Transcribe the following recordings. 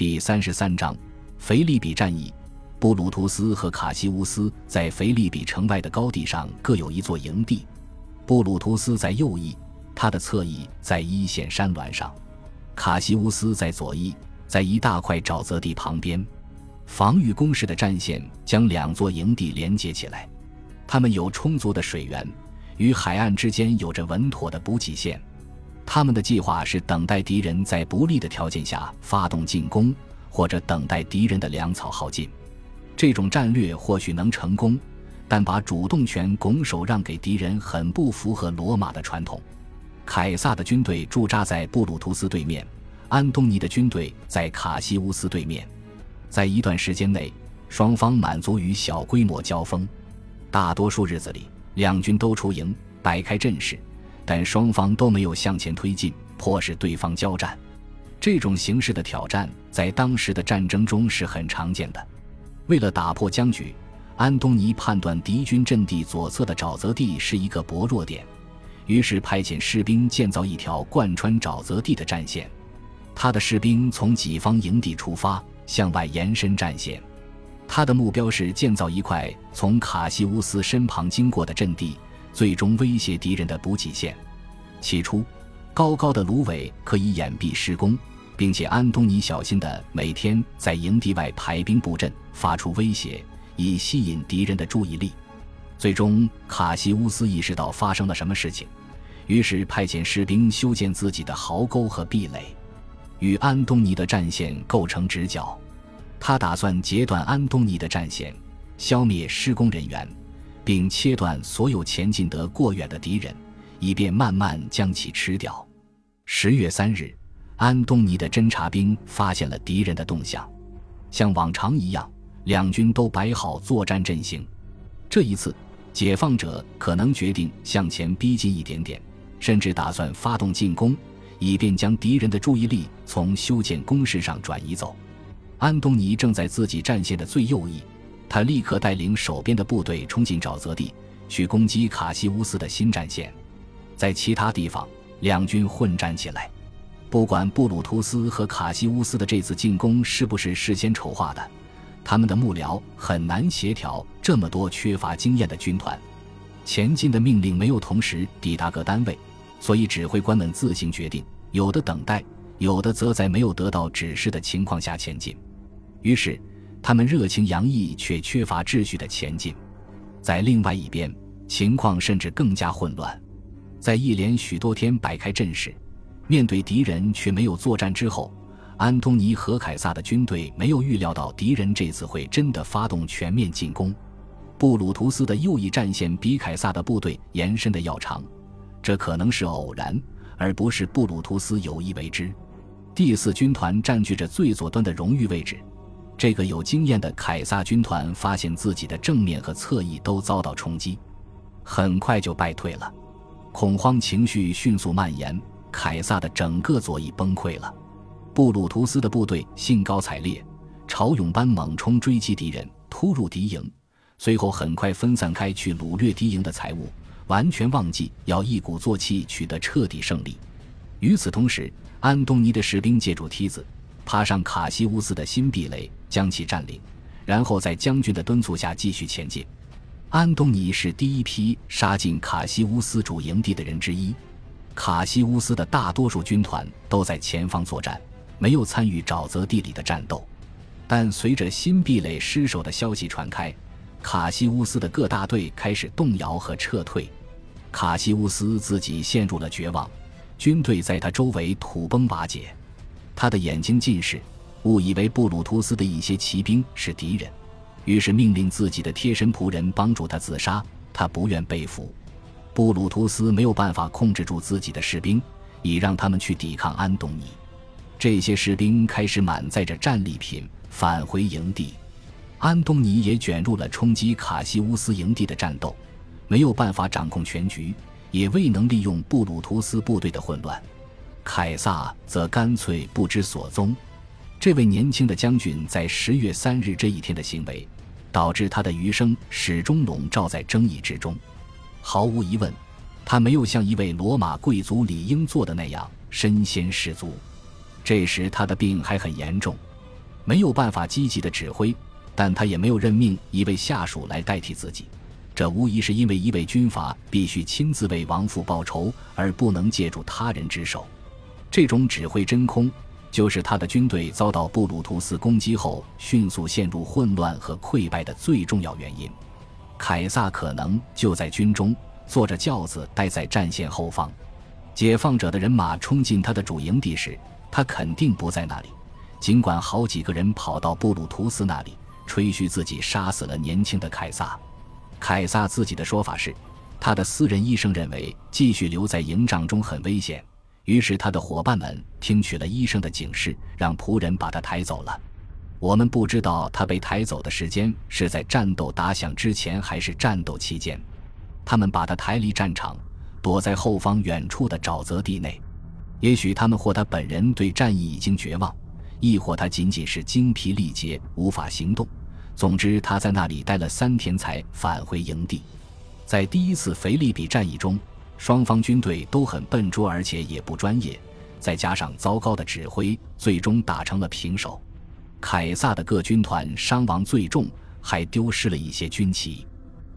第三十三章，腓利比战役。布鲁图斯和卡西乌斯在腓利比城外的高地上各有一座营地。布鲁图斯在右翼，他的侧翼在一线山峦上；卡西乌斯在左翼，在一大块沼泽地旁边。防御工事的战线将两座营地连接起来，他们有充足的水源，与海岸之间有着稳妥的补给线。他们的计划是等待敌人在不利的条件下发动进攻，或者等待敌人的粮草耗尽。这种战略或许能成功，但把主动权拱手让给敌人很不符合罗马的传统。凯撒的军队驻扎在布鲁图斯对面，安东尼的军队在卡西乌斯对面。在一段时间内，双方满足于小规模交锋。大多数日子里，两军都出营，摆开阵势，但双方都没有向前推进，迫使对方交战。这种形式的挑战在当时的战争中是很常见的。为了打破僵局，安东尼判断敌军阵地左侧的沼泽地是一个薄弱点，于是派遣士兵建造一条贯穿沼泽地的战线。他的士兵从己方营地出发，向外延伸战线。他的目标是建造一块从卡西乌斯身旁经过的阵地，最终威胁敌人的补给线。起初，高高的芦苇可以掩蔽施工。并且安东尼小心地每天在营地外排兵布阵，发出威胁，以吸引敌人的注意力。最终，卡西乌斯意识到发生了什么事情，于是派遣士兵修建自己的壕沟和壁垒，与安东尼的战线构成直角。他打算截断安东尼的战线，消灭施工人员，并切断所有前进得过远的敌人，以便慢慢将其吃掉。十月三日。安东尼的侦察兵发现了敌人的动向，像往常一样，两军都摆好作战阵型。这一次，解放者可能决定向前逼近一点点，甚至打算发动进攻，以便将敌人的注意力从修建工事上转移走。安东尼正在自己战线的最右翼，他立刻带领手边的部队冲进沼泽地，去攻击卡西乌斯的新战线。在其他地方，两军混战起来。不管布鲁图斯和卡西乌斯的这次进攻是不是事先筹划的，他们的幕僚很难协调这么多缺乏经验的军团。前进的命令没有同时抵达各单位，所以指挥官们自行决定，有的等待，有的则在没有得到指示的情况下前进。于是，他们热情洋溢却缺乏秩序的前进。在另外一边，情况甚至更加混乱。在一连许多天摆开阵势。面对敌人却没有作战之后，安东尼和凯撒的军队没有预料到敌人这次会真的发动全面进攻。布鲁图斯的右翼战线比凯撒的部队延伸的要长，这可能是偶然，而不是布鲁图斯有意为之。第四军团占据着最左端的荣誉位置，这个有经验的凯撒军团发现自己的正面和侧翼都遭到冲击，很快就败退了，恐慌情绪迅速蔓延。凯撒的整个左翼崩溃了，布鲁图斯的部队兴高采烈，潮涌般猛冲追击敌人，突入敌营，随后很快分散开去掳掠敌营的财物，完全忘记要一鼓作气取得彻底胜利。与此同时，安东尼的士兵借助梯子爬上卡西乌斯的新壁垒，将其占领，然后在将军的敦促下继续前进。安东尼是第一批杀进卡西乌斯主营地的人之一。卡西乌斯的大多数军团都在前方作战，没有参与沼泽地里的战斗。但随着新壁垒失守的消息传开，卡西乌斯的各大队开始动摇和撤退。卡西乌斯自己陷入了绝望，军队在他周围土崩瓦解。他的眼睛近视，误以为布鲁图斯的一些骑兵是敌人，于是命令自己的贴身仆人帮助他自杀。他不愿被俘。布鲁图斯没有办法控制住自己的士兵，以让他们去抵抗安东尼。这些士兵开始满载着战利品返回营地，安东尼也卷入了冲击卡西乌斯营地的战斗，没有办法掌控全局，也未能利用布鲁图斯部队的混乱。凯撒则干脆不知所踪。这位年轻的将军在十月三日这一天的行为，导致他的余生始终笼罩在争议之中。毫无疑问，他没有像一位罗马贵族理应做的那样身先士卒。这时他的病还很严重，没有办法积极的指挥，但他也没有任命一位下属来代替自己。这无疑是因为一位军阀必须亲自为亡父报仇，而不能借助他人之手。这种指挥真空，就是他的军队遭到布鲁图斯攻击后迅速陷入混乱和溃败的最重要原因。凯撒可能就在军中，坐着轿子待在战线后方。解放者的人马冲进他的主营地时，他肯定不在那里。尽管好几个人跑到布鲁图斯那里吹嘘自己杀死了年轻的凯撒。凯撒自己的说法是，他的私人医生认为继续留在营帐中很危险，于是他的伙伴们听取了医生的警示，让仆人把他抬走了。我们不知道他被抬走的时间是在战斗打响之前还是战斗期间。他们把他抬离战场，躲在后方远处的沼泽地内。也许他们或他本人对战役已经绝望，亦或他仅仅是精疲力竭无法行动。总之，他在那里待了三天才返回营地。在第一次腓力比战役中，双方军队都很笨拙，而且也不专业，再加上糟糕的指挥，最终打成了平手。凯撒的各军团伤亡最重，还丢失了一些军旗。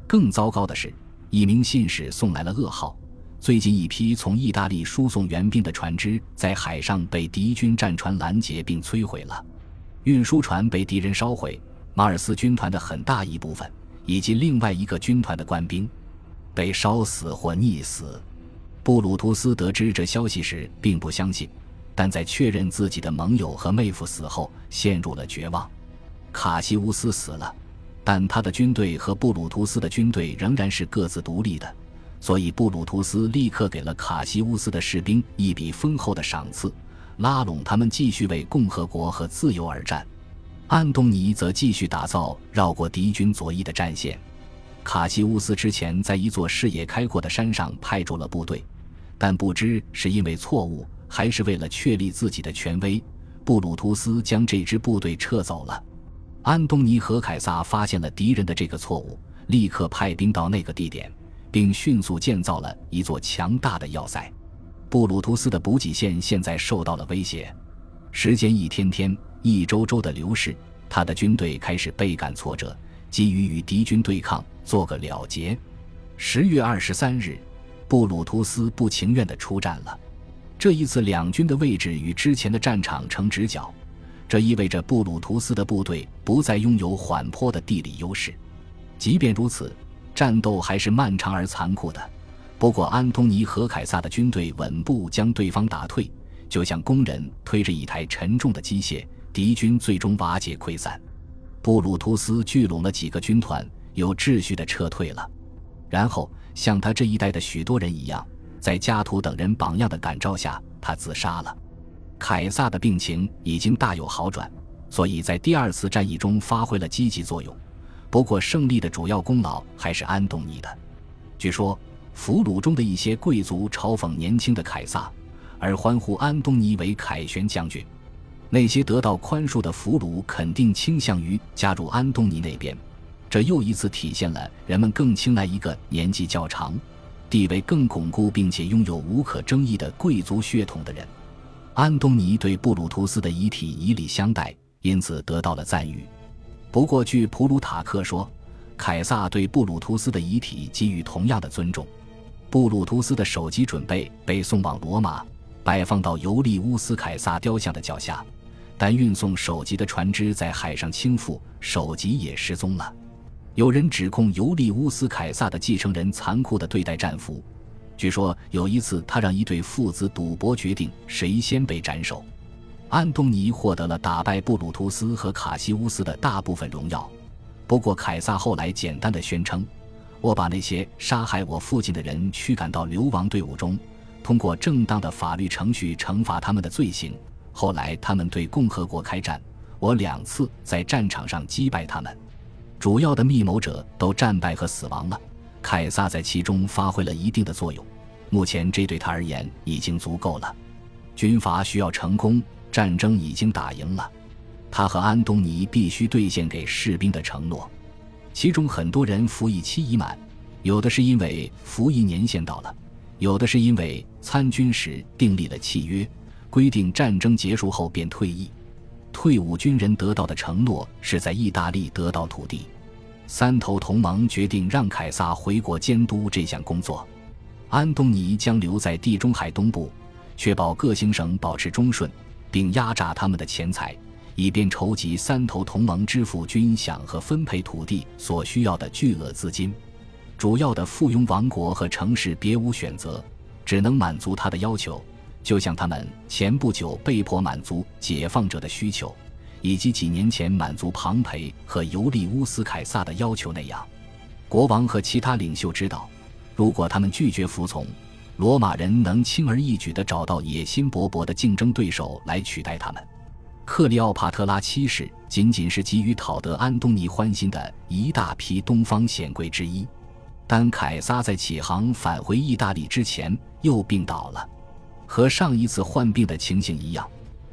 更糟糕的是，一名信使送来了噩耗：最近一批从意大利输送援兵的船只在海上被敌军战船拦截并摧毁了，运输船被敌人烧毁。马尔斯军团的很大一部分，以及另外一个军团的官兵，被烧死或溺死。布鲁图斯得知这消息时，并不相信，但在确认自己的盟友和妹夫死后，陷入了绝望。卡西乌斯死了，但他的军队和布鲁图斯的军队仍然是各自独立的，所以布鲁图斯立刻给了卡西乌斯的士兵一笔丰厚的赏赐，拉拢他们继续为共和国和自由而战。安东尼则继续打造绕过敌军左翼的战线。卡西乌斯之前在一座视野开阔的山上派驻了部队，但不知是因为错误，还是为了确立自己的权威，布鲁图斯将这支部队撤走了。安东尼和凯撒发现了敌人的这个错误，立刻派兵到那个地点，并迅速建造了一座强大的要塞。布鲁图斯的补给线现在受到了威胁，时间一天天。一周周的流逝，他的军队开始倍感挫折，急于与敌军对抗，做个了结。十月二十三日，布鲁图斯不情愿地出战了。这一次，两军的位置与之前的战场成直角，这意味着布鲁图斯的部队不再拥有缓坡的地理优势。即便如此，战斗还是漫长而残酷的。不过，安东尼和凯撒的军队稳步将对方打退，就像工人推着一台沉重的机械。敌军最终瓦解溃散，布鲁图斯聚拢了几个军团，有秩序地撤退了。然后，像他这一代的许多人一样，在加图等人榜样的感召下，他自杀了。凯撒的病情已经大有好转，所以在第二次战役中发挥了积极作用。不过，胜利的主要功劳还是安东尼的。据说，俘虏中的一些贵族嘲讽年轻的凯撒，而欢呼安东尼为凯旋将军。那些得到宽恕的俘虏肯定倾向于加入安东尼那边，这又一次体现了人们更青睐一个年纪较长、地位更巩固并且拥有无可争议的贵族血统的人。安东尼对布鲁图斯的遗体以礼相待，因此得到了赞誉。不过，据普鲁塔克说，凯撒对布鲁图斯的遗体给予同样的尊重。布鲁图斯的首级准备被送往罗马，摆放到尤利乌斯·凯撒雕像的脚下。但运送首级的船只在海上倾覆，首级也失踪了。有人指控尤利乌斯·凯撒的继承人残酷地对待战俘。据说有一次，他让一对父子赌博，决定谁先被斩首。安东尼获得了打败布鲁图斯和卡西乌斯的大部分荣耀。不过，凯撒后来简单的宣称：“我把那些杀害我父亲的人驱赶到流亡队伍中，通过正当的法律程序惩罚他们的罪行。”后来，他们对共和国开战，我两次在战场上击败他们，主要的密谋者都战败和死亡了。凯撒在其中发挥了一定的作用，目前这对他而言已经足够了。军阀需要成功，战争已经打赢了，他和安东尼必须兑现给士兵的承诺。其中很多人服役期已满，有的是因为服役年限到了，有的是因为参军时订立了契约。规定战争结束后便退役，退伍军人得到的承诺是在意大利得到土地。三头同盟决定让凯撒回国监督这项工作，安东尼将留在地中海东部，确保各行省保持忠顺，并压榨他们的钱财，以便筹集三头同盟支付军饷和分配土地所需要的巨额资金。主要的附庸王国和城市别无选择，只能满足他的要求，就像他们前不久被迫满足解放者的需求。以及几年前满足庞培和尤利乌斯·凯撒的要求那样，国王和其他领袖知道，如果他们拒绝服从，罗马人能轻而易举地找到野心勃勃的竞争对手来取代他们。克利奥帕特拉七世仅仅是急于讨得安东尼欢心的一大批东方显贵之一，但凯撒在启航返回意大利之前又病倒了，和上一次患病的情形一样，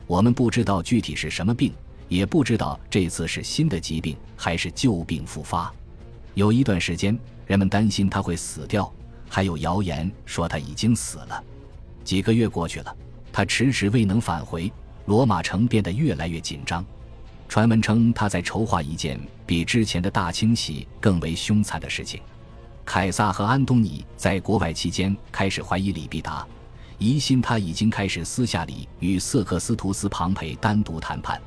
我们不知道具体是什么病。也不知道这次是新的疾病还是旧病复发。有一段时间，人们担心他会死掉，还有谣言说他已经死了。几个月过去了，他迟迟未能返回，罗马城变得越来越紧张。传闻称他在筹划一件比之前的大清洗更为凶残的事情。凯撒和安东尼在国外期间开始怀疑李必达，疑心他已经开始私下里与瑟克斯图斯·庞培单独谈判。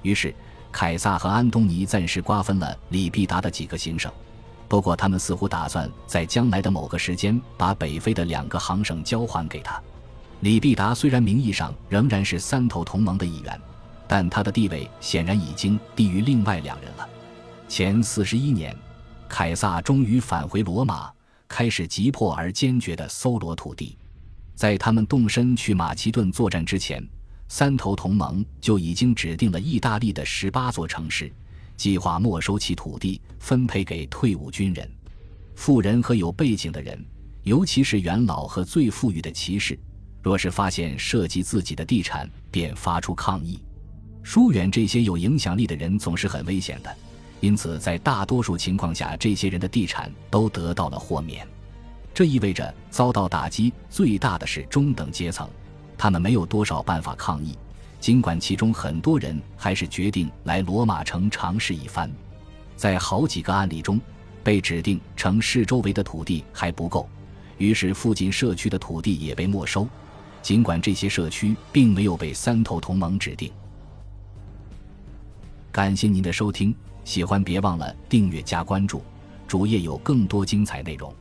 于是，凯撒和安东尼暂时瓜分了里必达的几个行省。不过，他们似乎打算在将来的某个时间把北非的两个行省交还给他。里必达虽然名义上仍然是三头同盟的一员，但他的地位显然已经低于另外两人了。前四十一年，凯撒终于返回罗马，开始急迫而坚决地搜罗土地。在他们动身去马其顿作战之前。三头同盟就已经指定了意大利的十八座城市，计划没收其土地，分配给退伍军人、富人和有背景的人，尤其是元老和最富裕的骑士。若是发现涉及自己的地产，便发出抗议。疏远这些有影响力的人总是很危险的，因此在大多数情况下，这些人的地产都得到了豁免。这意味着遭到打击最大的是中等阶层。他们没有多少办法抗议，尽管其中很多人还是决定来罗马城尝试一番。在好几个案例中，被指定城市周围的土地还不够，于是附近社区的土地也被没收，尽管这些社区并没有被三头同盟指定。感谢您的收听，喜欢别忘了订阅加关注，主页有更多精彩内容。